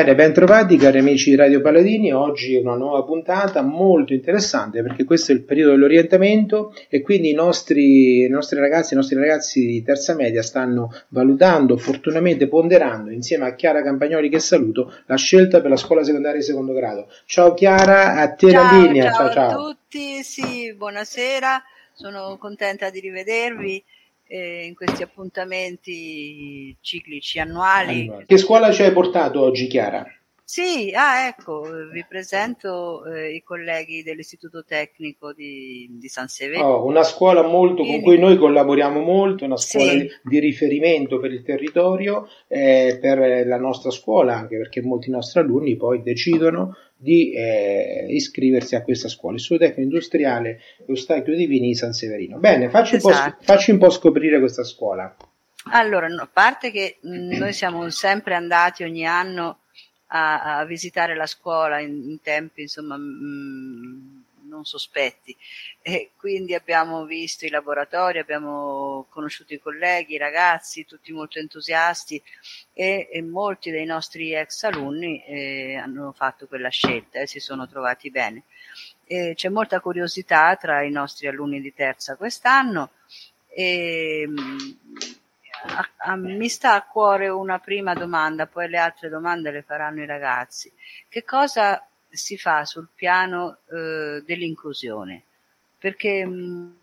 Bene, ben trovati cari amici di Radio Paladini, oggi una nuova puntata molto interessante perché questo è il periodo dell'orientamento e quindi i nostri, i nostri ragazzi, i nostri ragazzi di terza media stanno valutando, opportunamente ponderando insieme a Chiara Campagnoli che saluto la scelta per la scuola secondaria di secondo grado. Ciao Chiara, a te ciao, la linea. Ciao, ciao a tutti, sì, buonasera, sono contenta di rivedervi eh, in questi appuntamenti ciclici annuali. Che scuola ci hai portato oggi, Chiara? Sì, ah, ecco, vi presento eh, i colleghi dell'Istituto Tecnico di, di San Severo. Oh, una scuola molto, con cui noi collaboriamo molto, una scuola sì. di, di, riferimento per il territorio, eh, per la nostra scuola, anche perché molti nostri alunni poi decidono di eh, iscriversi a questa scuola, il suo tecnico industriale Eustachio Divini San Severino. Bene, facci, esatto. un facci, un po', scoprire questa scuola. Allora, a parte che mh, noi siamo sempre andati ogni anno a, a visitare la scuola in, in tempi insomma mh, non sospetti e quindi abbiamo visto i laboratori, abbiamo conosciuto i colleghi, i ragazzi, tutti molto entusiasti e, e molti dei nostri ex alunni eh, hanno fatto quella scelta e si sono trovati bene. E c'è molta curiosità tra i nostri alunni di terza quest'anno e a, a, mi sta a cuore una prima domanda, poi le altre domande le faranno i ragazzi. Che cosa si fa sul piano eh, dell'inclusione? Perché mh,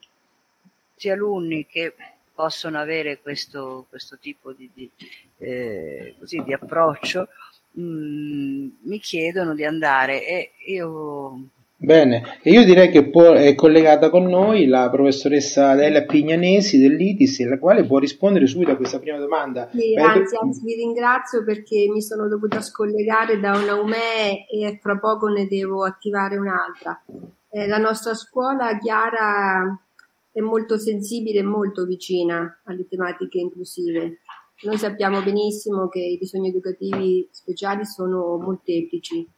gli alunni che possono avere questo, questo tipo di, di, eh, così, di approccio mh, mi chiedono di andare e io Bene, e io direi che può, è collegata con noi la professoressa Adela Pignanesi dell'ITIS, la quale può rispondere subito a questa prima domanda. Sì, anzi, anzi, vi ringrazio perché mi sono dovuta scollegare da una UME e fra poco ne devo attivare un'altra. Eh, la nostra scuola, Chiara, è molto sensibile e molto vicina alle tematiche inclusive. Noi sappiamo benissimo che i bisogni educativi speciali sono molteplici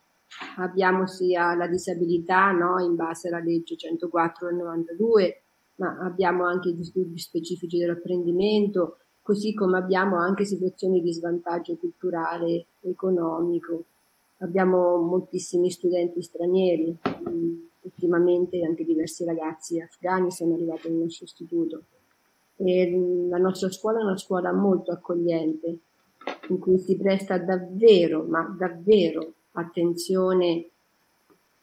abbiamo sia la disabilità no, in base alla legge 104 del 92, ma abbiamo anche i disturbi specifici dell'apprendimento, così come abbiamo anche situazioni di svantaggio culturale, economico. Abbiamo moltissimi studenti stranieri, ultimamente anche diversi ragazzi afghani sono arrivati nel nostro istituto. E la nostra scuola è una scuola molto accogliente, in cui si presta davvero, ma davvero attenzione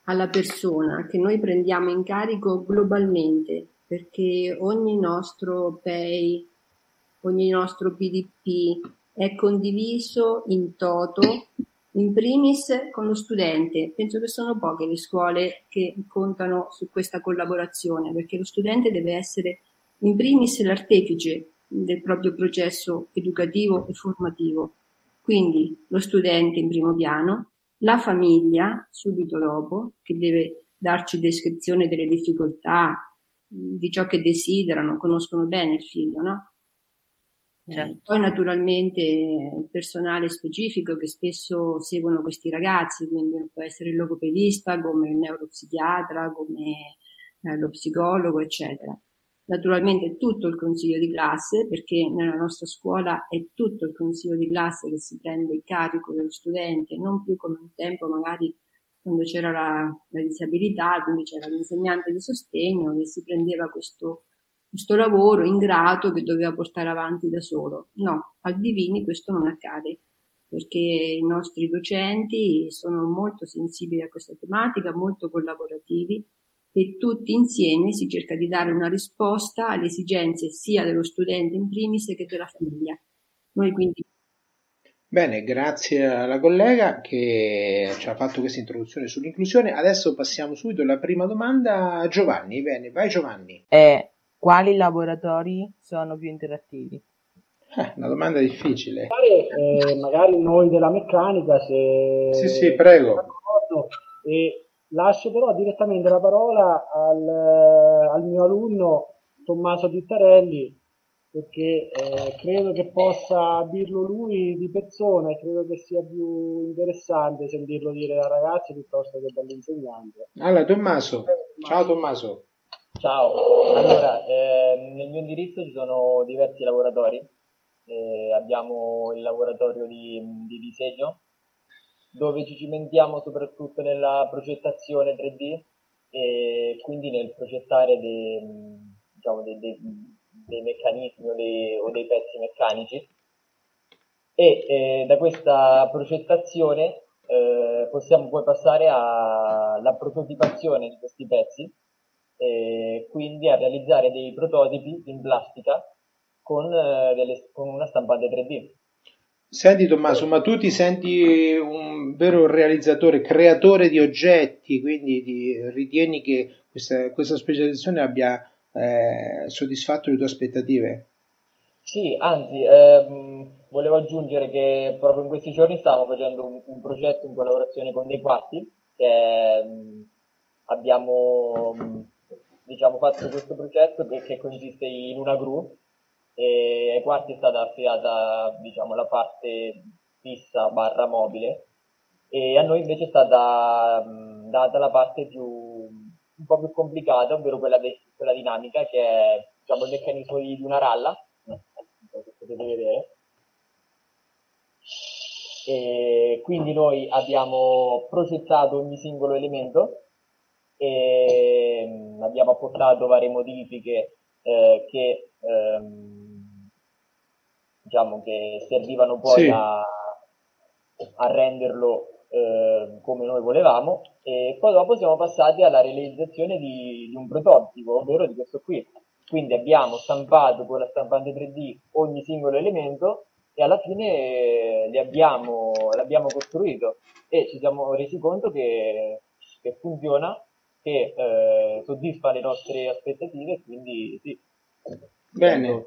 alla persona che noi prendiamo in carico globalmente perché ogni nostro PEI, ogni nostro PDP è condiviso in toto, in primis con lo studente. Penso che sono poche le scuole che contano su questa collaborazione perché lo studente deve essere in primis l'artefice del proprio processo educativo e formativo. Quindi lo studente in primo piano, la famiglia subito dopo, che deve darci descrizione delle difficoltà, di ciò che desiderano, conoscono bene il figlio, no? Eh, certo. poi naturalmente il personale specifico che spesso seguono questi ragazzi, quindi può essere il logopedista, come il neuropsichiatra, come eh, lo psicologo, eccetera naturalmente tutto il consiglio di classe, perché nella nostra scuola è tutto il consiglio di classe che si prende il carico dello studente, non più come un tempo magari quando c'era la, la disabilità, quindi c'era l'insegnante di sostegno che si prendeva questo, questo lavoro ingrato che doveva portare avanti da solo. No, al Divini questo non accade perché i nostri docenti sono molto sensibili a questa tematica, molto collaborativi e tutti insieme si cerca di dare una risposta alle esigenze sia dello studente in primis che della famiglia. Noi quindi Bene, grazie alla collega che ci ha fatto questa introduzione sull'inclusione. Adesso passiamo subito alla prima domanda a Giovanni. Bene, vai Giovanni. Eh, quali laboratori sono più interattivi? Eh, una domanda difficile. Eh, magari noi della meccanica, se... Sì, sì, prego. E Lascio però direttamente la parola al, eh, al mio alunno Tommaso Dittarelli perché eh, credo che possa dirlo lui di persona e credo che sia più interessante sentirlo dire da ragazzi piuttosto che dall'insegnante. Allora Tommaso, ciao Tommaso. Ciao, allora eh, nel mio indirizzo ci sono diversi laboratori, eh, abbiamo il laboratorio di, di disegno dove ci cimentiamo soprattutto nella progettazione 3D e quindi nel progettare dei, diciamo, dei, dei, dei meccanismi o dei, o dei, pezzi meccanici e eh, da questa progettazione eh, possiamo poi passare alla prototipazione di questi pezzi e quindi a realizzare dei prototipi in plastica con, eh, delle, con una stampante 3D. Senti Tommaso, ma tu ti senti un vero realizzatore, creatore di oggetti, quindi ti, ritieni che questa, questa specializzazione abbia eh, soddisfatto le tue aspettative? Sì, anzi, ehm, volevo aggiungere che proprio in questi giorni stiamo facendo un, un progetto in collaborazione con dei quarti, che ehm, abbiamo diciamo, fatto questo progetto che, che consiste in una gru e ai quarti è stata affidata diciamo, la parte fissa barra mobile e a noi invece è stata mh, data la parte più, un po' più complicata, ovvero quella, de, quella dinamica che è diciamo, il meccanismo di, una ralla, che potete vedere. E quindi noi abbiamo progettato ogni singolo elemento e abbiamo apportato varie modifiche eh, che ehm, diciamo che servivano poi sì. a, a, renderlo eh, come noi volevamo e poi dopo siamo passati alla realizzazione di, di un prototipo, ovvero di questo qui. Quindi abbiamo stampato con la stampante 3D ogni singolo elemento e alla fine li abbiamo, l'abbiamo costruito e ci siamo resi conto che, che funziona, che eh, soddisfa le nostre aspettative, quindi sì. Bene,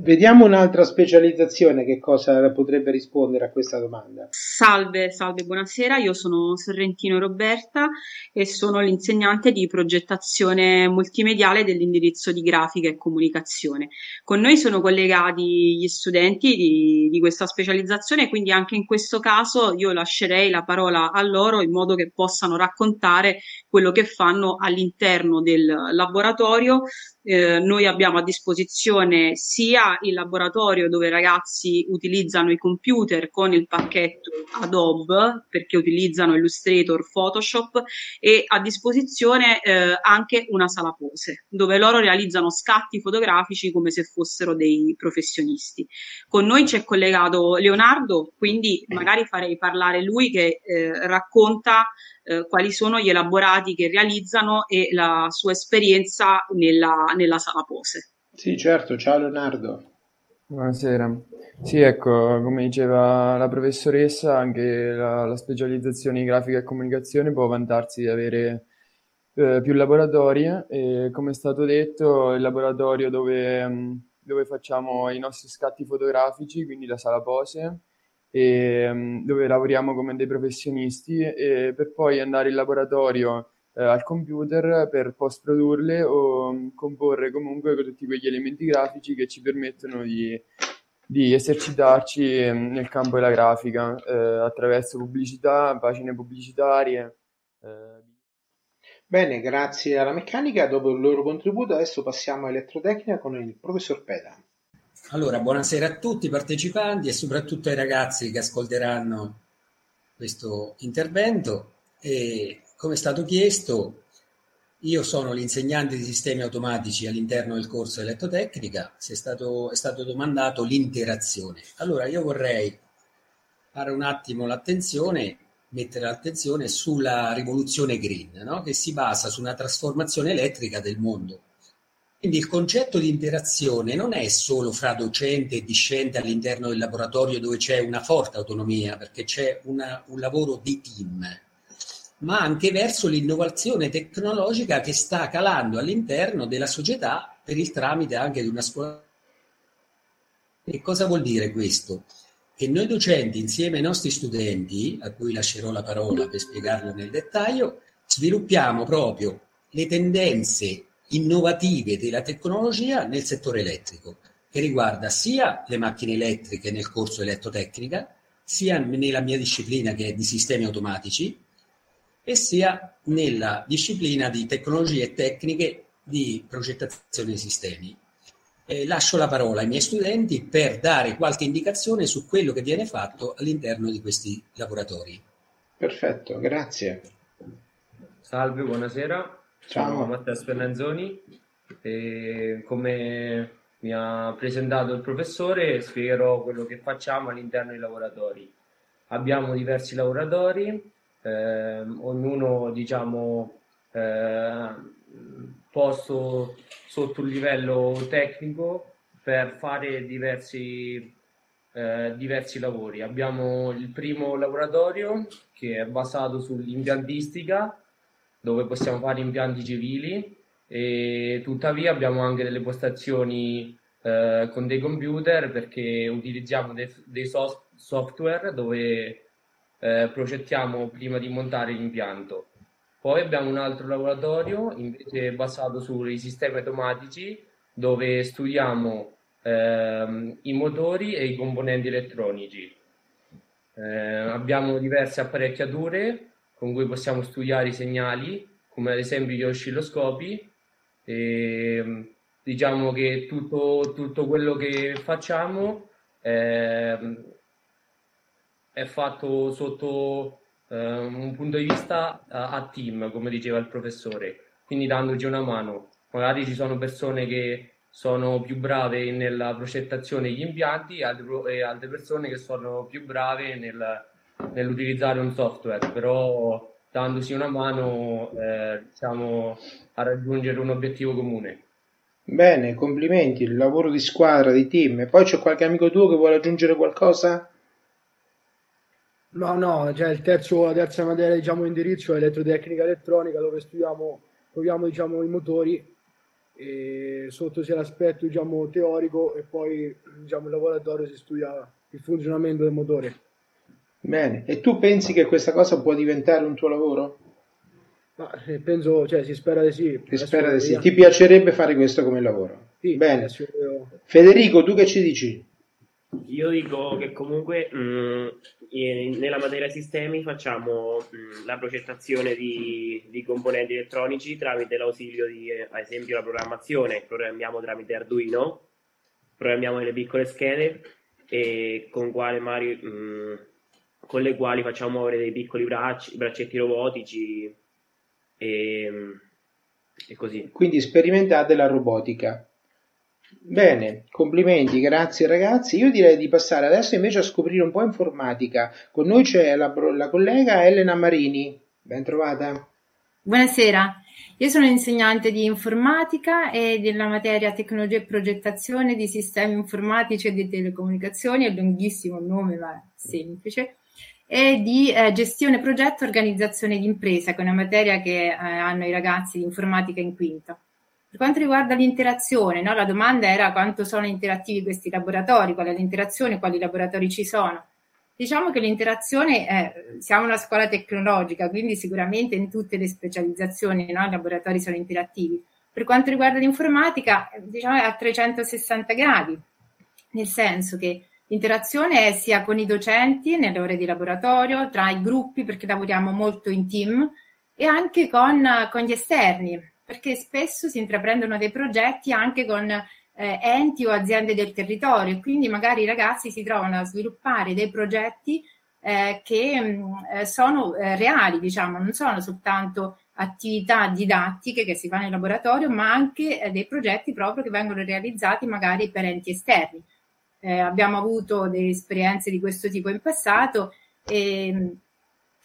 Vediamo un'altra specializzazione che cosa potrebbe rispondere a questa domanda. Salve, salve, buonasera. Io sono Sorrentino Roberta e sono l'insegnante di progettazione multimediale dell'indirizzo di grafica e comunicazione. Con noi sono collegati gli studenti di, di questa specializzazione, quindi anche in questo caso io lascerei la parola a loro in modo che possano raccontare quello che fanno all'interno del laboratorio eh, noi abbiamo a disposizione sia il laboratorio dove i ragazzi utilizzano i computer con il pacchetto Adobe perché utilizzano Illustrator, Photoshop e a disposizione eh, anche una sala pose dove loro realizzano scatti fotografici come se fossero dei professionisti. Con noi c'è collegato Leonardo, quindi magari farei parlare lui che eh, racconta eh, quali sono gli elaborati che realizzano e la sua esperienza nella, nella sala pose. Sì, certo, ciao Leonardo. Buonasera. Sì, ecco, come diceva la professoressa, anche la, la specializzazione in grafica e comunicazione può vantarsi di avere eh, più laboratori e come è stato detto il laboratorio dove, dove facciamo i nostri scatti fotografici, quindi la sala pose, e, um, dove lavoriamo come dei professionisti e per poi andare in laboratorio eh, al computer per post produrle o um, comporre comunque con tutti quegli elementi grafici che ci permettono di, di esercitarci um, nel campo della grafica eh, attraverso pubblicità, pagine pubblicitarie. Eh. Bene, grazie alla meccanica. Dopo il loro contributo, adesso passiamo a elettrotecnica con il professor Peda. Allora, buonasera a tutti i partecipanti e soprattutto ai ragazzi che ascolteranno questo intervento. E, come è stato chiesto, io sono l'insegnante di sistemi automatici all'interno del corso elettrotecnica, è stato, è stato domandato l'interazione. Allora, io vorrei fare un attimo l'attenzione, mettere l'attenzione sulla rivoluzione green, no? che si basa su una trasformazione elettrica del mondo quindi il concetto di interazione non è solo fra docente e discente all'interno del laboratorio dove c'è una forte autonomia, perché c'è una, un lavoro di team, ma anche verso l'innovazione tecnologica che sta calando all'interno della società per il tramite anche di una scuola. E cosa vuol dire questo? Che noi docenti, insieme ai nostri studenti, a cui lascerò la parola per spiegarlo nel dettaglio, sviluppiamo proprio le tendenze innovative della tecnologia nel settore elettrico, che riguarda sia le macchine elettriche nel corso elettrotecnica, sia nella mia disciplina che è di sistemi automatici, e sia nella disciplina di tecnologie tecniche di progettazione dei sistemi. Eh, lascio la parola ai miei studenti per dare qualche indicazione su quello che viene fatto all'interno di questi laboratori. Perfetto, grazie. Salve, buonasera. Ciao. Sono Matteo Spernanzoni e come mi ha presentato il professore spiegherò quello che facciamo all'interno dei laboratori. Abbiamo diversi laboratori, eh, ognuno diciamo eh, posto sotto un livello tecnico per fare diversi, eh, diversi lavori. Abbiamo il primo laboratorio che è basato sull'impiantistica dove possiamo fare impianti civili e tuttavia abbiamo anche delle postazioni eh, con dei computer perché utilizziamo dei, dei soft, software dove eh, progettiamo prima di montare l'impianto. Poi abbiamo un altro laboratorio invece basato sui sistemi automatici dove studiamo ehm, i motori e i componenti elettronici. Eh, abbiamo diverse apparecchiature con cui possiamo studiare i segnali, come ad esempio gli oscilloscopi. E, diciamo che tutto, tutto quello che facciamo è, è fatto sotto eh, un punto di vista a, a team, come diceva il professore, quindi dandoci una mano. Magari ci sono persone che sono più brave nella progettazione degli impianti altre, e altre persone che sono più brave nel, nell'utilizzare un software, però dandosi una mano eh, diciamo, a raggiungere un obiettivo comune. Bene, complimenti, il lavoro di squadra, di team. E poi c'è qualche amico tuo che vuole aggiungere qualcosa? No, no, cioè il terzo, la terza materia, diciamo, indirizzo è elettrotecnica elettronica, dove studiamo, proviamo, diciamo, i motori sotto sia l'aspetto, diciamo, teorico e poi, diciamo, il laboratorio si studia il funzionamento del motore. Bene, e tu pensi che questa cosa può diventare un tuo lavoro? Ma eh, penso, cioè, si spera di sì. Si spera di sì. Ti piacerebbe fare questo come lavoro? Sì, Bene. io- Federico, tu che ci dici? Io dico che comunque mh, in- nella materia sistemi facciamo mh, la progettazione di, di componenti elettronici tramite l'ausilio di, ad esempio, la programmazione. Programmiamo tramite Arduino, programmiamo delle piccole schede e con, magari, mh, con le quali facciamo muovere dei piccoli bracci, braccetti robotici e, e così. Quindi sperimentate la robotica. Bene, complimenti, grazie ragazzi. Io direi di passare adesso invece a scoprire un po' informatica. Con noi c'è la, la collega Elena Marini. Ben trovata. Buonasera, io sono insegnante di informatica e della materia tecnologia e progettazione di sistemi informatici e di telecomunicazioni, è lunghissimo il nome ma semplice, e di eh, gestione progetto e organizzazione di impresa, che è una materia che eh, hanno i ragazzi di informatica in quinta. Per quanto riguarda l'interazione, no, la domanda era quanto sono interattivi questi laboratori, qual è l'interazione, quali laboratori ci sono. Diciamo che l'interazione, è, siamo una scuola tecnologica, quindi sicuramente in tutte le specializzazioni no, i laboratori sono interattivi. Per quanto riguarda l'informatica, diciamo è a 360 gradi, nel senso che l'interazione è sia con i docenti nelle ore di laboratorio, tra i gruppi, perché lavoriamo molto in team, e anche con, con gli esterni, perché spesso si intraprendono dei progetti anche con eh, enti o aziende del territorio, quindi magari i ragazzi si trovano a sviluppare dei progetti eh, che mh, eh, sono eh, reali, diciamo, non sono soltanto attività didattiche che si fanno in laboratorio, ma anche eh, dei progetti proprio che vengono realizzati magari per enti esterni. Eh, abbiamo avuto delle esperienze di questo tipo in passato e,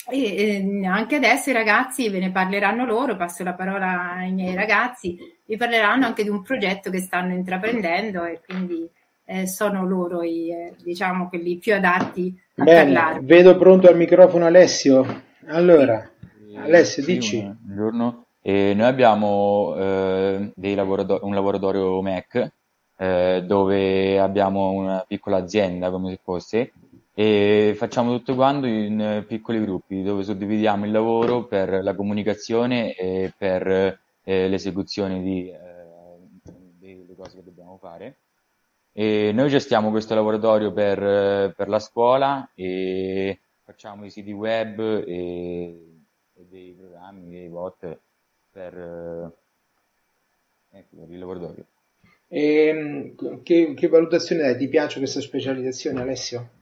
e, e anche adesso i ragazzi ve ne parleranno loro, passo la parola ai miei ragazzi, vi parleranno anche di un progetto che stanno intraprendendo e quindi eh, sono loro i, eh, diciamo, quelli più adatti a Bene, parlare. vedo pronto al microfono Alessio. Allora, Alessio, Sì, dici. buongiorno. E noi abbiamo eh, dei laborato- un laboratorio MEC eh, dove abbiamo una piccola azienda come se fosse e facciamo tutto quanto in eh, piccoli gruppi dove suddividiamo il lavoro per la comunicazione e per eh, l'esecuzione di, eh, delle cose che dobbiamo fare. E noi gestiamo questo laboratorio per, eh, per la scuola e facciamo i siti web e, e dei programmi, dei bot per, eh, ecco, per il laboratorio. Ehm, che, che valutazione dai? Ti piace questa specializzazione, Alessio?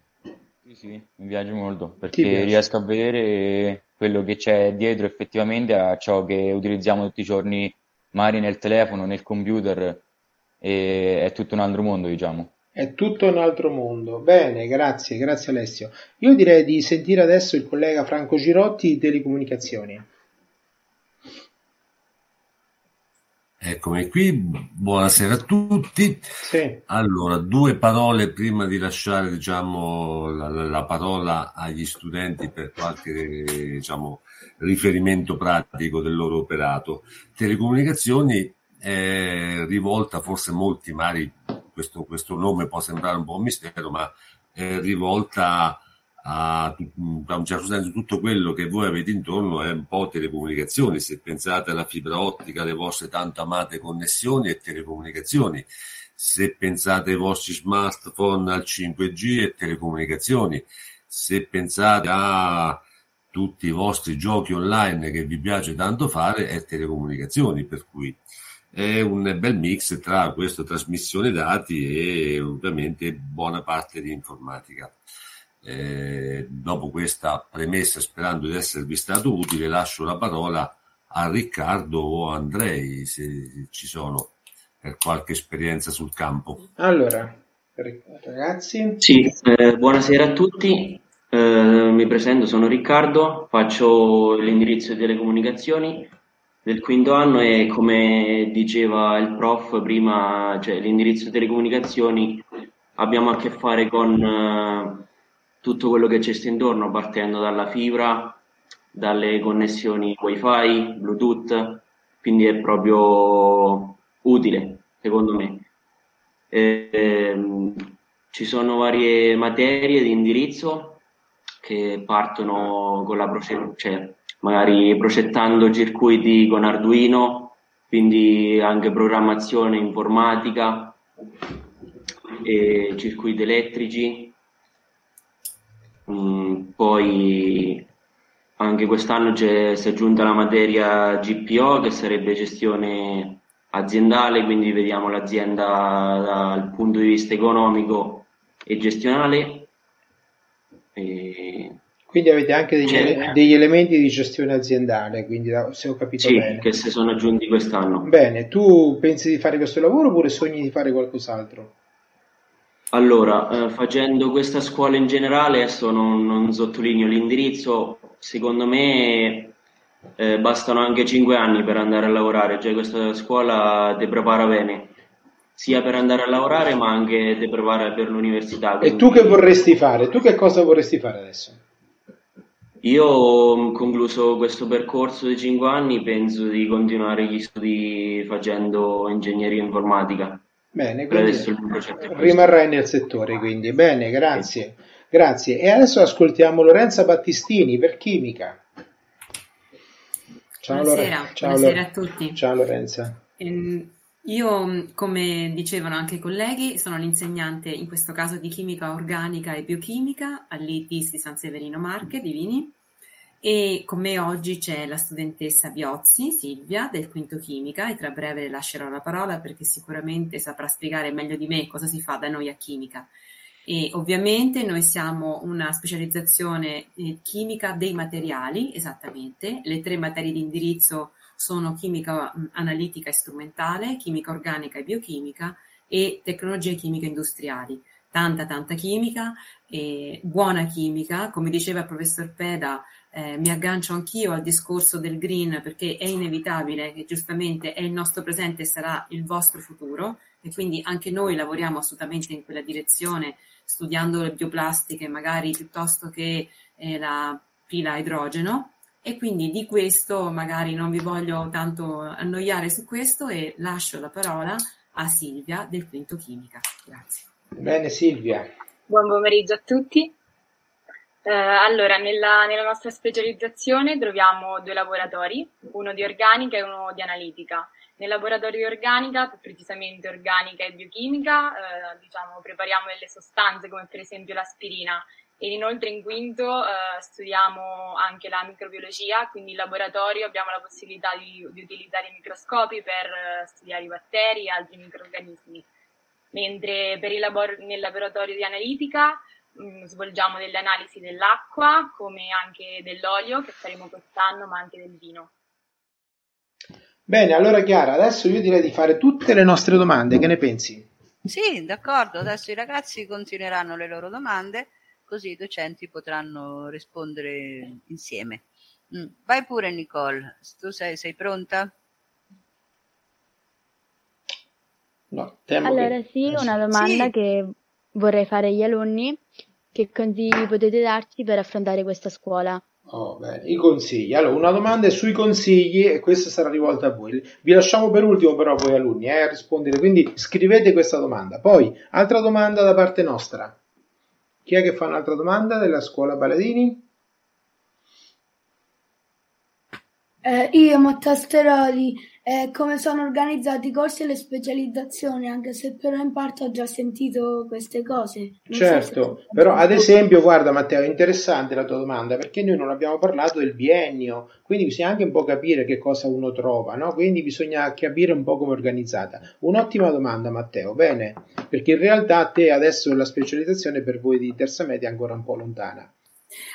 Sì, sì, mi piace molto perché riesco a vedere quello che c'è dietro effettivamente a ciò che utilizziamo tutti i giorni, magari nel telefono, nel computer, e è tutto un altro mondo, diciamo. È tutto un altro mondo. Bene, grazie, grazie Alessio. Io direi di sentire adesso il collega Franco Girotti di Telecomunicazioni. Eccomi qui, buonasera a tutti. Sì. Allora, due parole prima di lasciare diciamo, la, la, parola agli studenti per qualche diciamo, riferimento pratico del loro operato. Telecomunicazioni è rivolta, forse molti magari questo, questo nome può sembrare un po' un mistero, ma è rivolta a, a, un certo senso tutto quello che voi avete intorno è un po' telecomunicazioni. Se pensate alla fibra ottica, le vostre tanto amate connessioni e telecomunicazioni. Se pensate ai vostri smartphone al 5G e telecomunicazioni. Se pensate a tutti i vostri giochi online che vi piace tanto fare è telecomunicazioni, per cui è un bel mix tra questa trasmissione dati e ovviamente buona parte di informatica. Eh, dopo questa premessa, sperando di esservi stato utile, lascio la parola a Riccardo o a Andrei, se ci sono, per qualche esperienza sul campo. Allora, ragazzi. Sì, eh, buonasera a tutti. Eh, mi presento, sono Riccardo, faccio l'indirizzo di telecomunicazioni del quinto anno e come diceva il prof prima, cioè l'indirizzo telecomunicazioni abbiamo a che fare con uh, tutto quello che c'è intorno, partendo dalla fibra, dalle connessioni wifi, bluetooth, quindi è proprio utile secondo me. E, ehm, ci sono varie materie di indirizzo che partono con la procedura, cioè magari progettando circuiti con Arduino, quindi anche programmazione informatica circuiti elettrici. Mm, poi anche quest'anno si è aggiunta la materia GPO che sarebbe gestione aziendale, quindi vediamo l'azienda dal punto di vista economico e gestionale. E quindi avete anche degli, ele- degli, elementi di gestione aziendale, quindi se ho capito sì, bene. che si sono aggiunti quest'anno. Bene, tu pensi di fare questo lavoro oppure sogni di fare qualcos'altro? Allora, eh, facendo questa scuola in generale, adesso non, non sottolineo l'indirizzo, secondo me eh, bastano anche 5 anni per andare a lavorare, cioè questa scuola ti prepara bene, sia per andare a lavorare ma anche ti prepara per l'università. Quindi... E tu che vorresti fare? Tu che cosa vorresti fare adesso? Io ho concluso questo percorso di 5 anni, penso di continuare gli studi facendo ingegneria informatica. Bene, quindi rimarrai nel settore, quindi. Bene, grazie. Grazie. E adesso ascoltiamo Lorenza Battistini per chimica. Ciao, buonasera, Lore- Ciao, buonasera Lore- a tutti. Ciao Lorenza. Ehm, io, come dicevano anche i colleghi, sono l'insegnante in questo caso di chimica organica e biochimica all'ITIS di San Severino Marche di Vini e con me oggi c'è la studentessa Biozzi, Silvia, del quinto chimica e tra breve le lascerò la parola perché sicuramente saprà spiegare meglio di me cosa si fa da noi a chimica. E ovviamente noi siamo una specializzazione eh, chimica dei materiali, esattamente, le tre materie di indirizzo sono chimica analitica e strumentale, chimica organica e biochimica e tecnologie chimiche industriali. Tanta, tanta chimica, e buona chimica, come diceva il professor Peda, eh, mi aggancio anch'io al discorso del green perché è inevitabile che giustamente è il nostro presente e sarà il vostro futuro e quindi anche noi lavoriamo assolutamente in quella direzione studiando le bioplastiche magari piuttosto che eh, la pila a idrogeno e quindi di questo magari non vi voglio tanto annoiare su questo e lascio la parola a Silvia del Quinto Chimica. Grazie. Bene Silvia. Buon pomeriggio a tutti. Eh, allora, nella, nella, nostra specializzazione troviamo due laboratori, uno di organica e uno di analitica. Nel laboratorio di organica, più precisamente organica e biochimica, eh, diciamo, prepariamo delle sostanze come per esempio l'aspirina e inoltre in quinto eh, studiamo anche la microbiologia, quindi in laboratorio abbiamo la possibilità di, di utilizzare i microscopi per eh, studiare i batteri e altri microorganismi. Mentre per il labor- nel laboratorio di analitica mh, mm, svolgiamo delle analisi dell'acqua come anche dell'olio che faremo quest'anno, ma anche del vino. Bene, allora Chiara, adesso io direi di fare tutte le nostre domande, che ne pensi? Sì, d'accordo, adesso i ragazzi continueranno le loro domande, così i docenti potranno rispondere insieme. Mm, vai pure Nicole, tu sei, sei pronta? No, allora che... sì, una domanda Sì. che vorrei fare agli alunni. Che consigli potete darci per affrontare questa scuola? Oh. I consigli. Allora, una domanda è sui consigli e questa sarà rivolta a voi. Vi lasciamo per ultimo però voi alunni eh, a rispondere, quindi scrivete questa domanda. Poi, altra domanda da parte nostra. Chi è che fa un'altra domanda della scuola Paladini? Eh, io, Matteo Steroli, eh, come sono organizzati i corsi e le specializzazioni, anche se però in parte ho già sentito queste cose. Non so se- Certo, però ad esempio, guarda Matteo, è interessante la tua domanda perché noi non abbiamo parlato del biennio, quindi bisogna anche un po' capire che cosa uno trova, no? Quindi bisogna capire un po' come è organizzata. Un'ottima domanda Matteo, bene, perché in realtà te adesso la specializzazione per voi di terza media è ancora un po' lontana.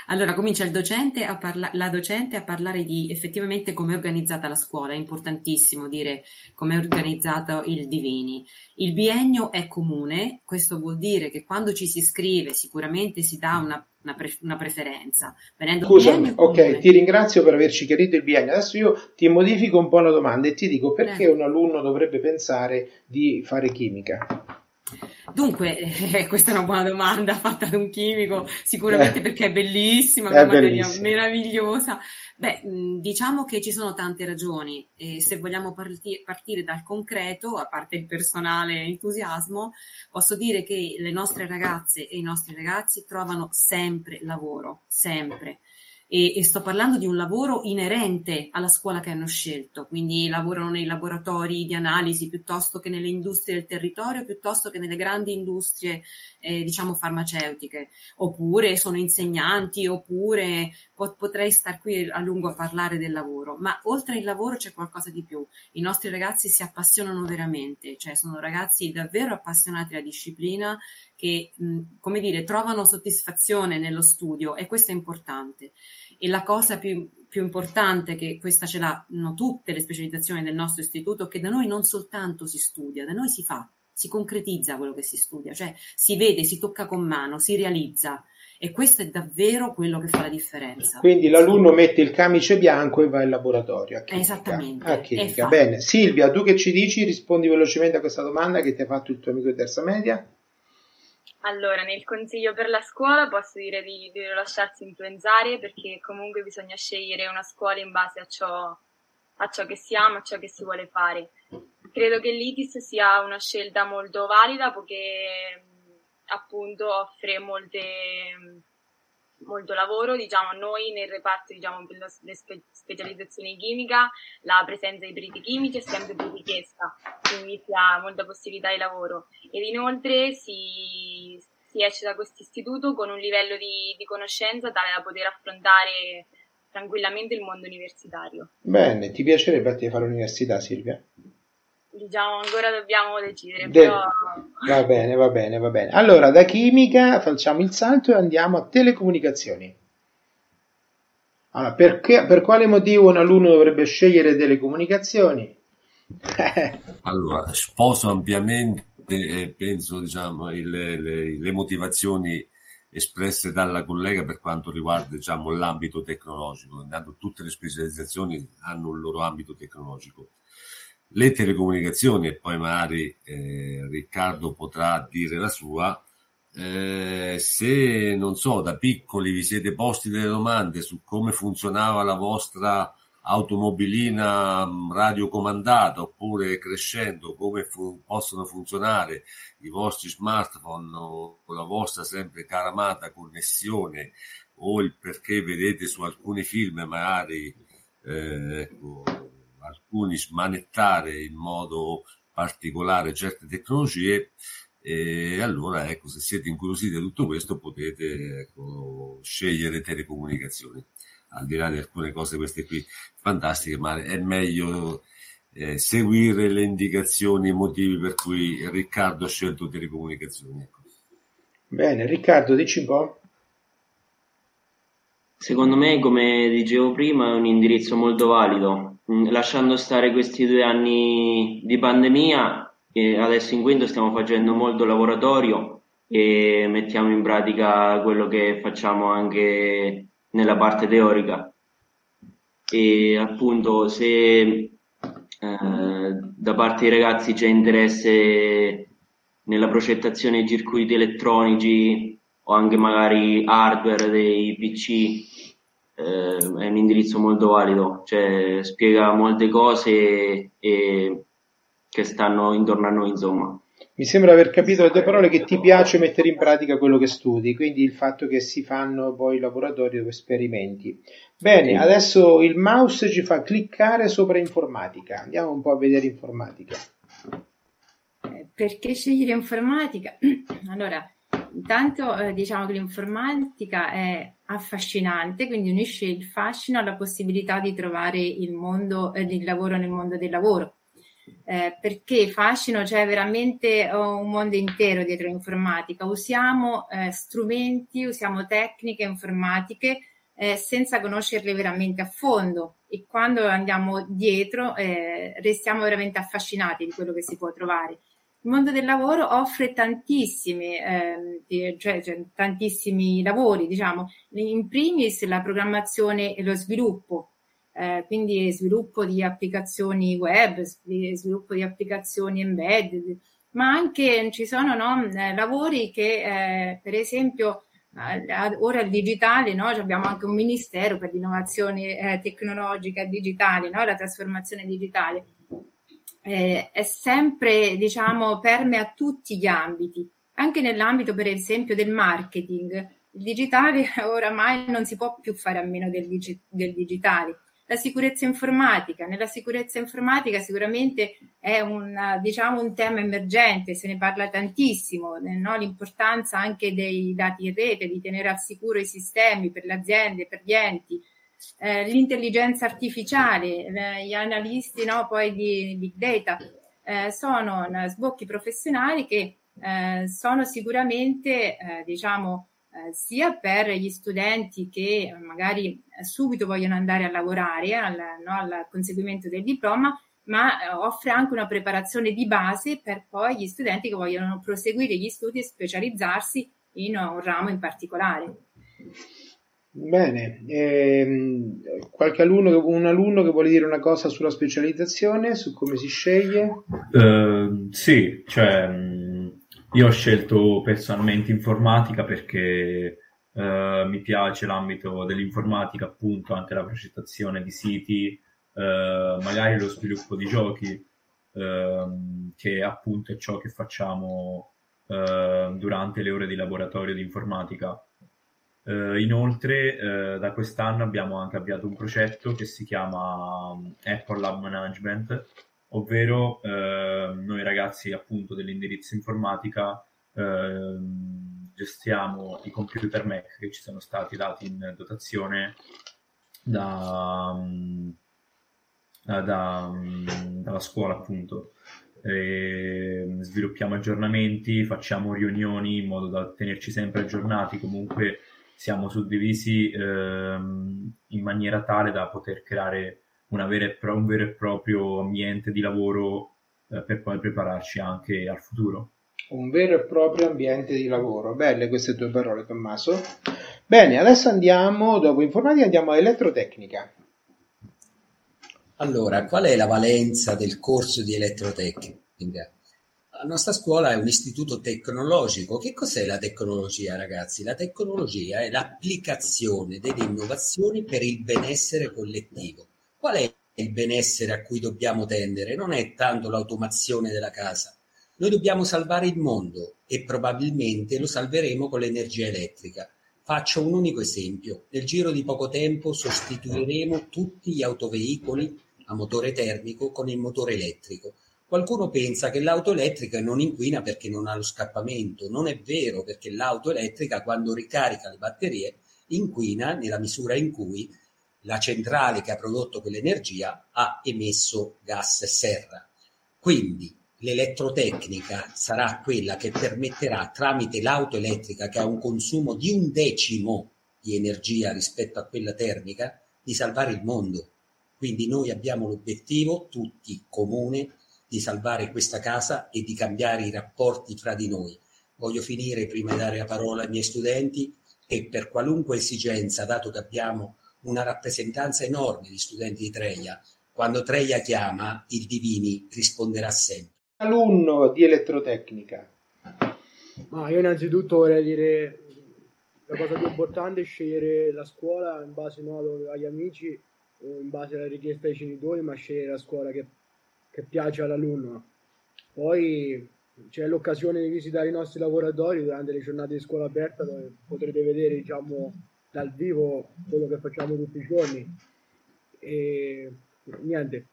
Allora comincia il docente a parla- la docente a parlare di effettivamente come è organizzata la scuola, è importantissimo dire come è organizzato il Divini. Il biennio è comune, questo vuol dire che quando ci si iscrive sicuramente si dà una, una pre- una preferenza. Venendo Scusami, ok, ti ringrazio per averci chiarito il biennio. Adesso io ti modifico un po' la domanda e ti dico perché Prego. un alunno dovrebbe pensare di fare chimica. Dunque, eh, questa è una buona domanda fatta da un chimico, sicuramente Eh. perché è bellissima, È bellissima. meravigliosa. Beh, mh, diciamo che ci sono tante ragioni e se vogliamo parti- partire dal concreto, a parte il personale entusiasmo, posso dire che le nostre ragazze e i nostri ragazzi trovano sempre lavoro, sempre. E, e sto parlando di un lavoro inerente alla scuola che hanno scelto, quindi lavorano nei laboratori di analisi piuttosto che nelle industrie del territorio, piuttosto che nelle grandi industrie, eh, diciamo, farmaceutiche, oppure sono insegnanti, oppure po- potrei star qui a lungo a parlare del lavoro, ma oltre il lavoro c'è qualcosa di più. I nostri ragazzi si appassionano veramente, cioè sono ragazzi davvero appassionati alla disciplina che, mh, come dire, trovano soddisfazione nello studio e questo è importante. E la cosa più, più importante, che questa ce l'hanno tutte le specializzazioni del nostro istituto, che da noi non soltanto si studia, da noi si fa, si concretizza quello che si studia, cioè si vede, si tocca con mano, si realizza. E questo è davvero quello che fa la differenza. Quindi l'alunno mette il camice bianco e va in laboratorio a chimica. Esattamente. A chimica. Bene, Silvia, tu che ci dici? Rispondi velocemente a questa domanda che ti ha fatto il tuo amico di terza media. Allora, nel consiglio per la scuola posso dire di, di lasciarsi influenzare perché comunque bisogna scegliere una scuola in base a ciò, a ciò che si ama, a ciò che si vuole fare. Credo che l'ITIS sia una scelta molto valida perché appunto offre molte, molto lavoro, diciamo, noi nel reparto diciamo, per la- spe- specializzazioni in chimica la presenza di periti chimici è sempre più richiesta, quindi si ha molta possibilità di lavoro ed inoltre si, si esce da questo istituto con un livello di, di conoscenza tale da poter affrontare tranquillamente il mondo universitario. Bene, ti piacerebbe a te fare l'università, Silvia? Diciamo, ancora dobbiamo decidere, De- però Va bene, va bene, va bene. Allora, da chimica facciamo il salto e andiamo a telecomunicazioni. Allora, perché, per quale motivo un alunno dovrebbe scegliere telecomunicazioni? Allora, sposo ampiamente e penso, diciamo, il- le, le motivazioni espresse dalla collega per quanto riguarda, diciamo, l'ambito tecnologico. Intanto tutte le specializzazioni hanno un loro ambito tecnologico. Le telecomunicazioni, e poi magari eh, Riccardo potrà dire la sua, eh, se non so, da piccoli vi siete posti delle domande su come funzionava la vostra automobilina mh, radiocomandata oppure crescendo come fu- possono funzionare i vostri smartphone o la vostra sempre cara amata connessione o il perché vedete su alcuni film magari eh, ecco, alcuni smanettare in modo particolare certe tecnologie e allora ecco se siete incuriositi da tutto questo potete ecco, scegliere telecomunicazioni al di là di alcune cose queste qui fantastiche ma è meglio eh, seguire le indicazioni e i motivi per cui Riccardo ha scelto telecomunicazioni ecco. Bene, Riccardo, dici un po'. Secondo me, come dicevo prima, è un indirizzo molto valido. Mm, lasciando stare questi due anni di pandemia, adesso in quinto stiamo facendo molto laboratorio e mettiamo in pratica quello che facciamo anche nella parte teorica. E appunto, se eh, da parte dei ragazzi c'è interesse nella progettazione di circuiti elettronici o anche magari hardware dei PC, eh, è un indirizzo molto valido, cioè spiega molte cose e, che stanno intorno a noi, insomma. Mi sembra aver capito da tue parole che ti piace mettere in pratica quello che studi, quindi il fatto che si fanno poi laboratori o esperimenti. Bene, sì. adesso il mouse ci fa cliccare sopra informatica. Andiamo un po' a vedere informatica. Eh, perché scegliere informatica? Allora, intanto eh, diciamo che l'informatica è affascinante, quindi unisce il fascino alla possibilità di trovare il mondo eh, del lavoro nel mondo del lavoro. Eh, perché fascino c'è veramente oh, un mondo intero dietro l'informatica. Usiamo eh, strumenti, usiamo tecniche informatiche eh, senza conoscerle veramente a fondo e quando andiamo dietro eh, restiamo veramente affascinati di quello che si può trovare. Il mondo del lavoro offre tantissimi, eh, cioè, cioè, tantissimi lavori, diciamo, in primis la programmazione e lo sviluppo, eh, quindi sviluppo di applicazioni web, sviluppo di applicazioni embedded, ma anche ci sono no, lavori che eh, per esempio ora il digitale, no? abbiamo anche un ministero per l'innovazione eh, tecnologica digitale, no? la trasformazione digitale eh, è sempre, diciamo, permea tutti gli ambiti, anche nell'ambito, per esempio, del marketing. Il digitale oramai non si può più fare a meno del, digi- del digitale. La sicurezza informatica. Nella sicurezza informatica sicuramente è un, diciamo, un tema emergente, se ne parla tantissimo, no? l'importanza anche dei dati in rete, di tenere al sicuro i sistemi per le aziende, per gli enti, eh, l'intelligenza artificiale, eh, gli analisti no, poi di big data, eh, sono sbocchi professionali che eh, sono sicuramente, eh, diciamo, eh, sia per gli studenti che magari subito vogliono andare a lavorare al, no, al conseguimento del diploma, ma offre anche una preparazione di base per poi gli studenti che vogliono proseguire gli studi e specializzarsi in un ramo in particolare. Bene, ehm, qualche alunno, un alunno che vuole dire una cosa sulla specializzazione, su come si sceglie? Uh, sì, cioè io ho scelto personalmente informatica perché uh, mi piace l'ambito dell'informatica, appunto anche la progettazione di siti, uh, magari lo sviluppo di giochi, ehm, che appunto è ciò che facciamo durante le ore di laboratorio di informatica Uh, inoltre, uh, da quest'anno abbiamo anche avviato un progetto che si chiama um, Apple Lab Management, ovvero uh, noi ragazzi appunto dell'indirizzo informatica ehm, gestiamo i computer Mac che ci sono stati dati in dotazione da, um, da, um, dalla scuola appunto. E sviluppiamo aggiornamenti, facciamo riunioni in modo da tenerci sempre aggiornati, comunque siamo suddivisi ehm, in maniera tale da poter creare pro- un vero e proprio ambiente di lavoro eh, per poi prepararci anche al futuro. Un vero e proprio ambiente di lavoro. Belle queste tue parole, Tommaso. Bene, adesso andiamo, dopo informatica, andiamo a elettrotecnica. Allora, qual è la valenza del corso di elettrotecnica? La nostra scuola è un istituto tecnologico. Che cos'è la tecnologia, ragazzi? La tecnologia è l'applicazione delle innovazioni per il benessere collettivo. Qual è il benessere a cui dobbiamo tendere? Non è tanto l'automazione della casa. Noi dobbiamo salvare il mondo e probabilmente lo salveremo con l'energia elettrica. Faccio un unico esempio. Nel giro di poco tempo sostituiremo tutti gli autoveicoli a motore termico con il motore elettrico Qualcuno pensa che l'auto elettrica non inquina perché non ha lo scappamento. Non è vero perché l'auto elettrica quando ricarica le batterie inquina nella misura in cui la centrale che ha prodotto quell'energia ha emesso gas serra. Quindi l'elettrotecnica sarà quella che permetterà tramite l'auto elettrica che ha un consumo di un decimo di energia rispetto a quella termica di salvare il mondo. Quindi noi abbiamo l'obiettivo, tutti comune, di salvare questa casa e di cambiare i rapporti fra di noi. Voglio finire prima di dare la parola ai miei studenti e per qualunque esigenza, dato che abbiamo una rappresentanza enorme di studenti di Treia, quando Treia chiama, il Divini risponderà sempre. Alunno di elettrotecnica. Ma io innanzitutto vorrei dire la cosa più importante è scegliere la scuola in base no, agli amici o in base alla richiesta dei genitori, ma scegliere la scuola che, che piace all'alunno. Poi c'è l'occasione di visitare i nostri laboratori durante le giornate di scuola aperta dove potrete vedere diciamo, dal vivo quello che facciamo tutti i giorni. E niente,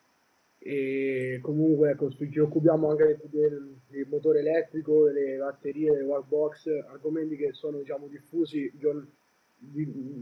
e comunque ecco, ci occupiamo anche del, del, motore elettrico, delle batterie, delle wallbox, argomenti che sono diciamo, diffusi giorn-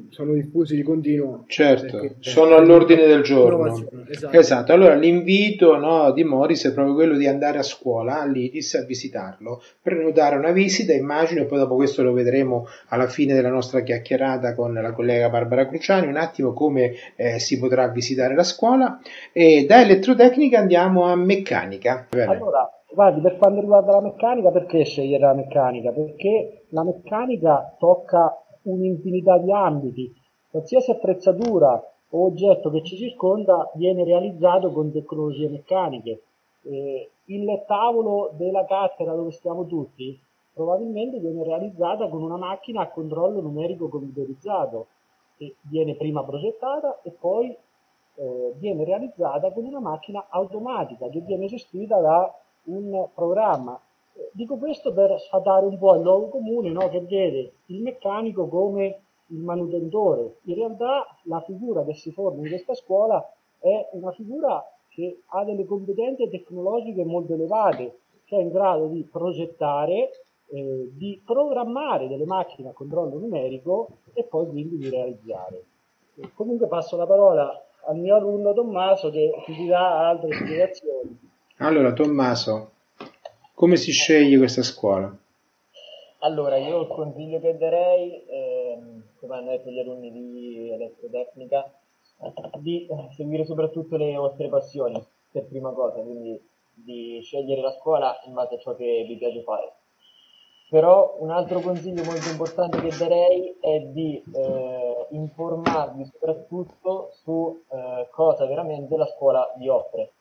sono diffusi di continuo. Certo, perché, sono all'ordine del giorno. Esatto. esatto. allora l'invito no, di Morris è proprio quello di andare a scuola all'IDIS a visitarlo, prenotare una visita, immagino, poi dopo questo lo vedremo alla fine della nostra chiacchierata con la collega Barbara Cruciani, un attimo come eh, si potrà visitare la scuola. E da elettrotecnica andiamo a meccanica. Bene. Allora, guardi, per quanto riguarda la meccanica, perché scegliere la meccanica? Perché la meccanica tocca un'infinità di ambiti. Qualsiasi attrezzatura o oggetto che ci circonda viene realizzato con tecnologie meccaniche. Eh, il tavolo della cattedra dove stiamo tutti probabilmente viene realizzata con una macchina a controllo numerico computerizzato che viene prima progettata e poi eh, viene realizzata con una macchina automatica che viene gestita da un programma Dico questo per sfatare un po' il luogo comune no? che vede il meccanico come il manutentore. In realtà la figura che si forma in questa scuola è una figura che ha delle competenze tecnologiche molto elevate, che è in grado di progettare, eh, di programmare delle macchine a controllo numerico e poi quindi di realizzare. E comunque passo la parola al mio alunno Tommaso che ti darà altre spiegazioni. Allora Tommaso, come si sceglie questa scuola? Allora, io il consiglio che darei, ehm, come hanno detto gli alunni di elettrotecnica, di seguire soprattutto le vostre passioni, per prima cosa, quindi di scegliere la scuola in base a ciò che vi piace fare. Però un altro consiglio molto importante che darei è di eh, informarvi soprattutto su eh, cosa veramente la scuola vi offre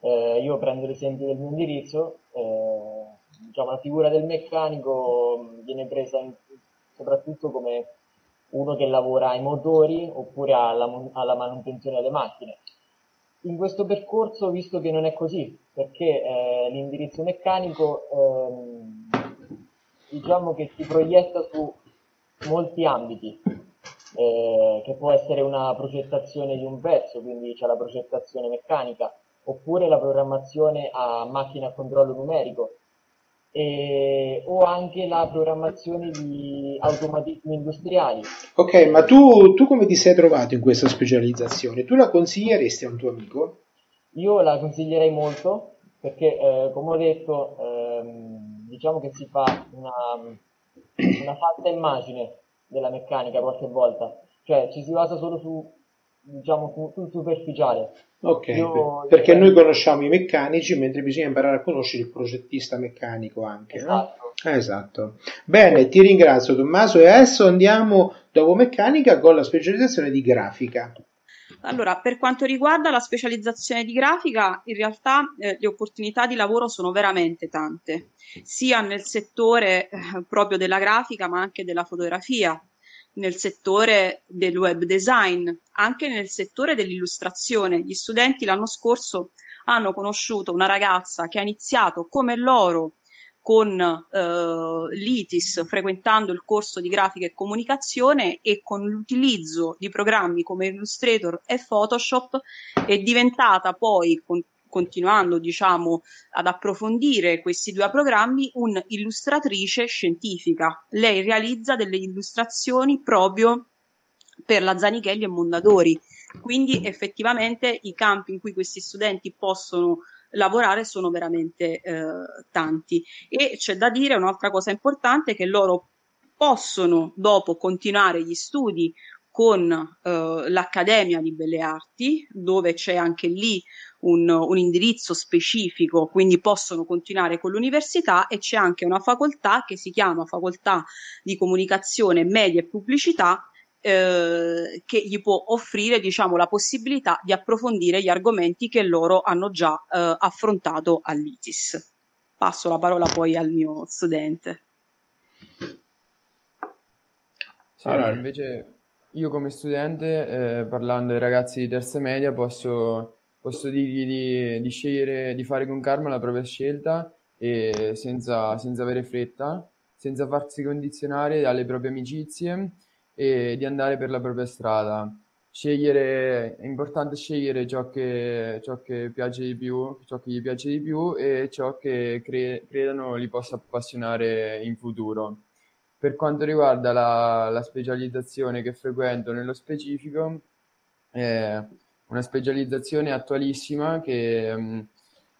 eh, io prendo l'esempio del mio indirizzo, eh, diciamo, la figura del meccanico viene presa in, soprattutto come uno che lavora ai motori oppure alla, alla manutenzione delle macchine. In questo percorso, visto che non è così, perché eh, l'indirizzo meccanico ehm, diciamo che si proietta su molti ambiti, eh, che può essere una progettazione di un pezzo, quindi c'è la progettazione meccanica, oppure la programmazione a macchina a controllo numerico e, o anche la programmazione di automatismi industriali. Ok, ma tu, tu come ti sei trovato in questa specializzazione? Tu la consiglieresti a un tuo amico? Io la consiglierei molto perché, eh, come ho detto, ehm, diciamo che si fa una, una falsa immagine della meccanica qualche volta, cioè ci si basa solo su diciamo superficiale. Ok, Io, perché noi conosciamo i meccanici, mentre bisogna imparare a conoscere il progettista meccanico anche. Esatto. No? esatto. Bene, ti ringrazio Tommaso e adesso andiamo dopo meccanica con la specializzazione di grafica. Allora, per quanto riguarda la specializzazione di grafica, in realtà eh, le opportunità di lavoro sono veramente tante, sia nel settore eh, proprio della grafica, ma anche della fotografia nel settore del web design, anche nel settore dell'illustrazione. Gli studenti l'anno scorso hanno conosciuto una ragazza che ha iniziato come loro con eh, l'ITIS, frequentando il corso di grafica e comunicazione e con l'utilizzo di programmi come Illustrator e Photoshop è diventata poi, con continuando diciamo ad approfondire questi due programmi, un'illustratrice scientifica. Lei realizza delle illustrazioni proprio per la Zanichelli e Mondadori. Quindi effettivamente i campi in cui questi studenti possono lavorare sono veramente eh, tanti. E c'è da dire un'altra cosa importante che loro possono dopo continuare gli studi con eh, l'Accademia di Belle Arti, dove c'è anche lì un, un, indirizzo specifico, quindi possono continuare con l'università e c'è anche una facoltà che si chiama Facoltà di Comunicazione, Media e Pubblicità, eh, che gli può offrire diciamo, la possibilità di approfondire gli argomenti che loro hanno già eh, affrontato all'ITIS. Passo la parola poi al mio studente. Allora, invece io come studente, eh, parlando ai ragazzi di terza media, posso, posso dirgli di, di, scegliere, di fare con calma la propria scelta e senza, senza avere fretta, senza farsi condizionare dalle proprie amicizie e di andare per la propria strada. Scegliere, è importante scegliere ciò che, ciò che piace di più, ciò che gli piace di più e ciò che cre- credano li possa appassionare in futuro. Per quanto riguarda la, la specializzazione che frequento nello specifico, è una specializzazione attualissima che, mm,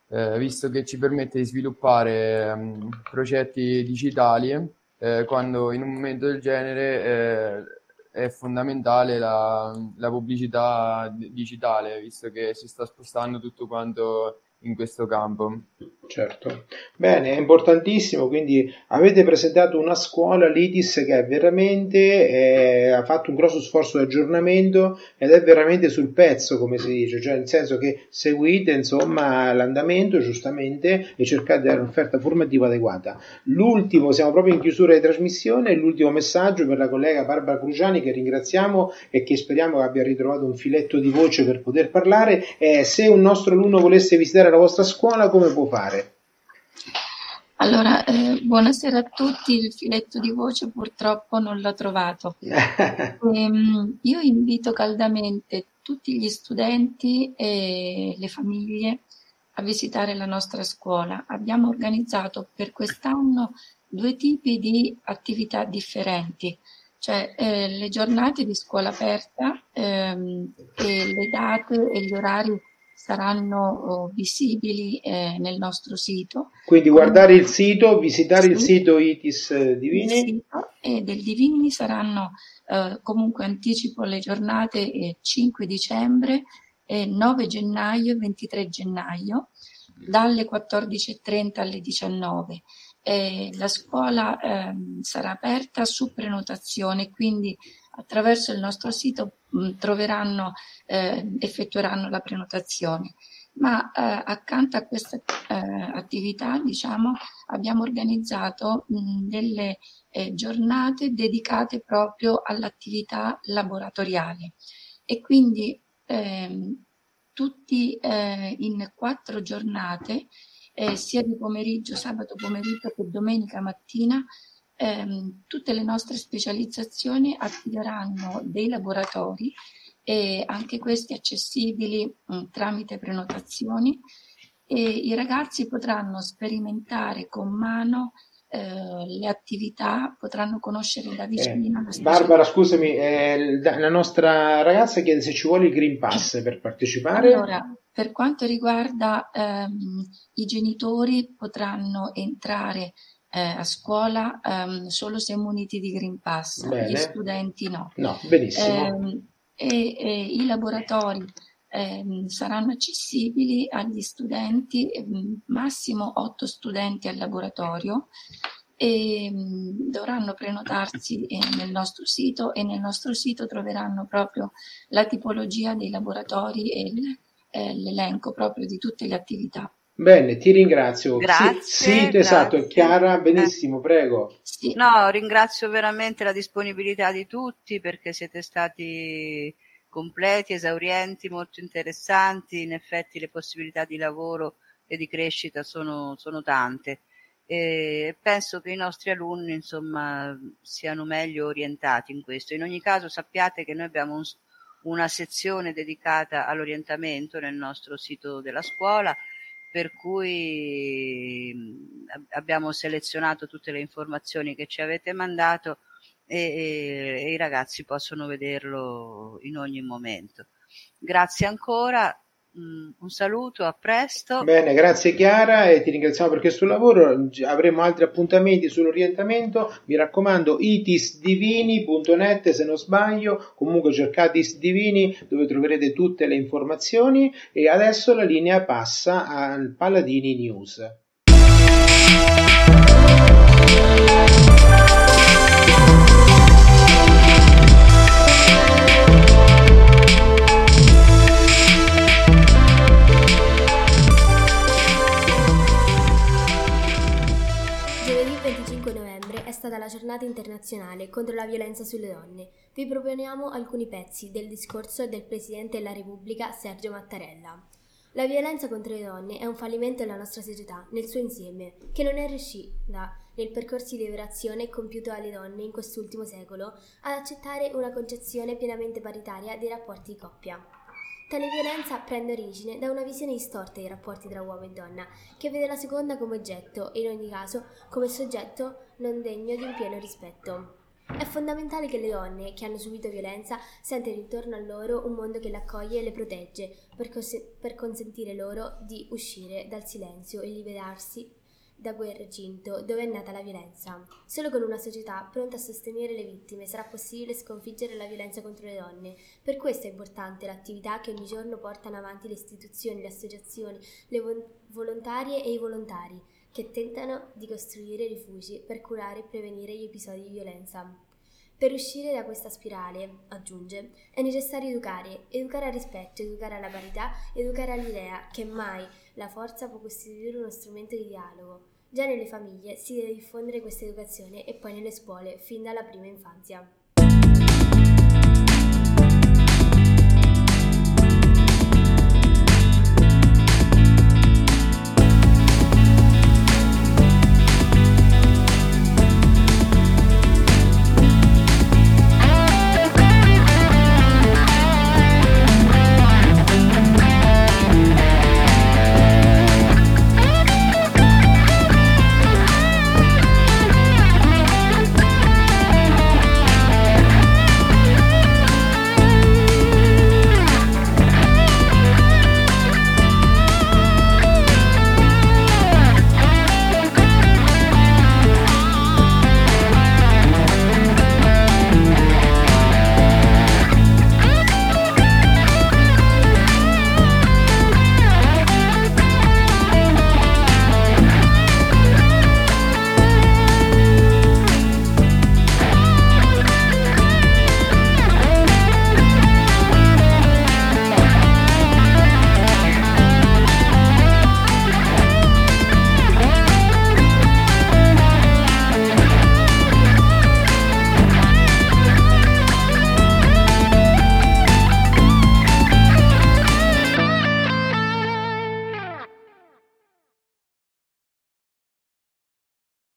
eh, visto che ci permette di sviluppare um, progetti digitali, eh, quando in un momento del genere eh, è fondamentale la, la pubblicità digitale, visto che si sta spostando tutto quanto in questo campo. Certo, bene, è importantissimo, quindi avete presentato una scuola, l'ITIS, che è veramente, eh, ha fatto un grosso sforzo di aggiornamento ed è veramente sul pezzo, come si dice, cioè nel senso che seguite insomma l'andamento giustamente e cercate di dare un'offerta formativa adeguata. L'ultimo, siamo proprio in chiusura di trasmissione, l'ultimo messaggio per la collega Barbara Cruciani che ringraziamo e che speriamo abbia ritrovato un filetto di voce per poter parlare, è se un nostro alunno volesse visitare la vostra scuola come può fare? Allora, eh, buonasera a tutti, il filetto di voce purtroppo non l'ho trovato. ehm, io invito caldamente tutti gli studenti e le famiglie a visitare la nostra scuola. Abbiamo organizzato per quest'anno due tipi di attività differenti, cioè eh, le giornate di scuola aperta ehm, e le date e gli orari saranno oh, visibili eh, nel nostro sito. Quindi guardare il sito, visitare sì, il sito ITIS eh, Divini. Sito e del Divini saranno eh, comunque anticipo le giornate 5 dicembre, 9 gennaio e 23 gennaio dalle 14.30 alle 19. Eh, la scuola eh, sarà aperta su prenotazione, quindi attraverso il nostro sito troveranno, eh, effettueranno la prenotazione. Ma eh, accanto a questa eh, attività, diciamo, abbiamo organizzato mh, mm, delle eh, giornate dedicate proprio all'attività laboratoriale e quindi ehm, tutti eh, in quattro giornate, eh, sia di pomeriggio, sabato pomeriggio che domenica mattina, ehm, tutte le nostre specializzazioni attiveranno dei laboratori e anche questi accessibili mh, mm, tramite prenotazioni e i ragazzi potranno sperimentare con mano eh, le attività, potranno conoscere da vicino. Eh, Barbara, scusami, eh, la nostra ragazza chiede se ci vuole il Green Pass per partecipare. Allora, per quanto riguarda ehm, i genitori potranno entrare eh, a scuola um, solo se muniti di Green Pass, Bene. gli studenti no. No, benissimo. Eh, e, e, i laboratori eh, saranno accessibili agli studenti, ehm, massimo 8 studenti al laboratorio e mh, dovranno prenotarsi eh, nel nostro sito e nel nostro sito troveranno proprio la tipologia dei laboratori e eh, l'elenco proprio di tutte le attività. Bene, ti ringrazio. Grazie. Sì, sì grazie. esatto, Chiara, benissimo, prego. Sì. No, ringrazio veramente la disponibilità di tutti perché siete stati completi, esaurienti, molto interessanti. In effetti le possibilità di lavoro e di crescita sono, sono tante. E penso che i nostri alunni, insomma, siano meglio orientati in questo. In ogni caso sappiate che noi abbiamo un, una sezione dedicata all'orientamento nel nostro sito della scuola per cui abbiamo selezionato tutte le informazioni che ci avete mandato e, e, e i ragazzi possono vederlo in ogni momento. Grazie ancora, mm, un saluto, a presto. Bene, grazie Chiara e ti ringraziamo per questo lavoro. Avremo altri appuntamenti sull'orientamento. Mi raccomando, itisdivini.net se non sbaglio. Comunque cercate Isdivini dove troverete tutte le informazioni. E adesso la linea passa al Paladini News. Stata la giornata internazionale contro la violenza sulle donne. Vi proponiamo alcuni pezzi del discorso del Presidente della Repubblica Sergio Mattarella. La violenza contro le donne è un fallimento della nostra società nel suo insieme, che non è riuscita, nel percorso di liberazione compiuto alle donne in quest'ultimo secolo, ad accettare una concezione pienamente paritaria dei rapporti di coppia. Tale violenza prende origine da una visione distorta dei rapporti tra uomo e donna, che vede la seconda come oggetto e in ogni caso come soggetto non degno di un pieno rispetto. È fondamentale che le donne che hanno subito violenza sentano intorno a loro un mondo che le accoglie e le protegge, per, cos- per consentire loro di uscire dal silenzio e liberarsi da quel recinto dove è nata la violenza. Solo con una società pronta a sostenere le vittime sarà possibile sconfiggere la violenza contro le donne. Per questo è importante l'attività che ogni giorno portano avanti le istituzioni, le associazioni, le volontarie e i volontari che tentano di costruire rifugi per curare e prevenire gli episodi di violenza. Per uscire da questa spirale, aggiunge, è necessario educare, educare al rispetto, educare alla parità, educare all'idea che mai la forza può costituire uno strumento di dialogo. Già nelle famiglie si deve diffondere questa educazione e poi nelle scuole, fin dalla prima infanzia.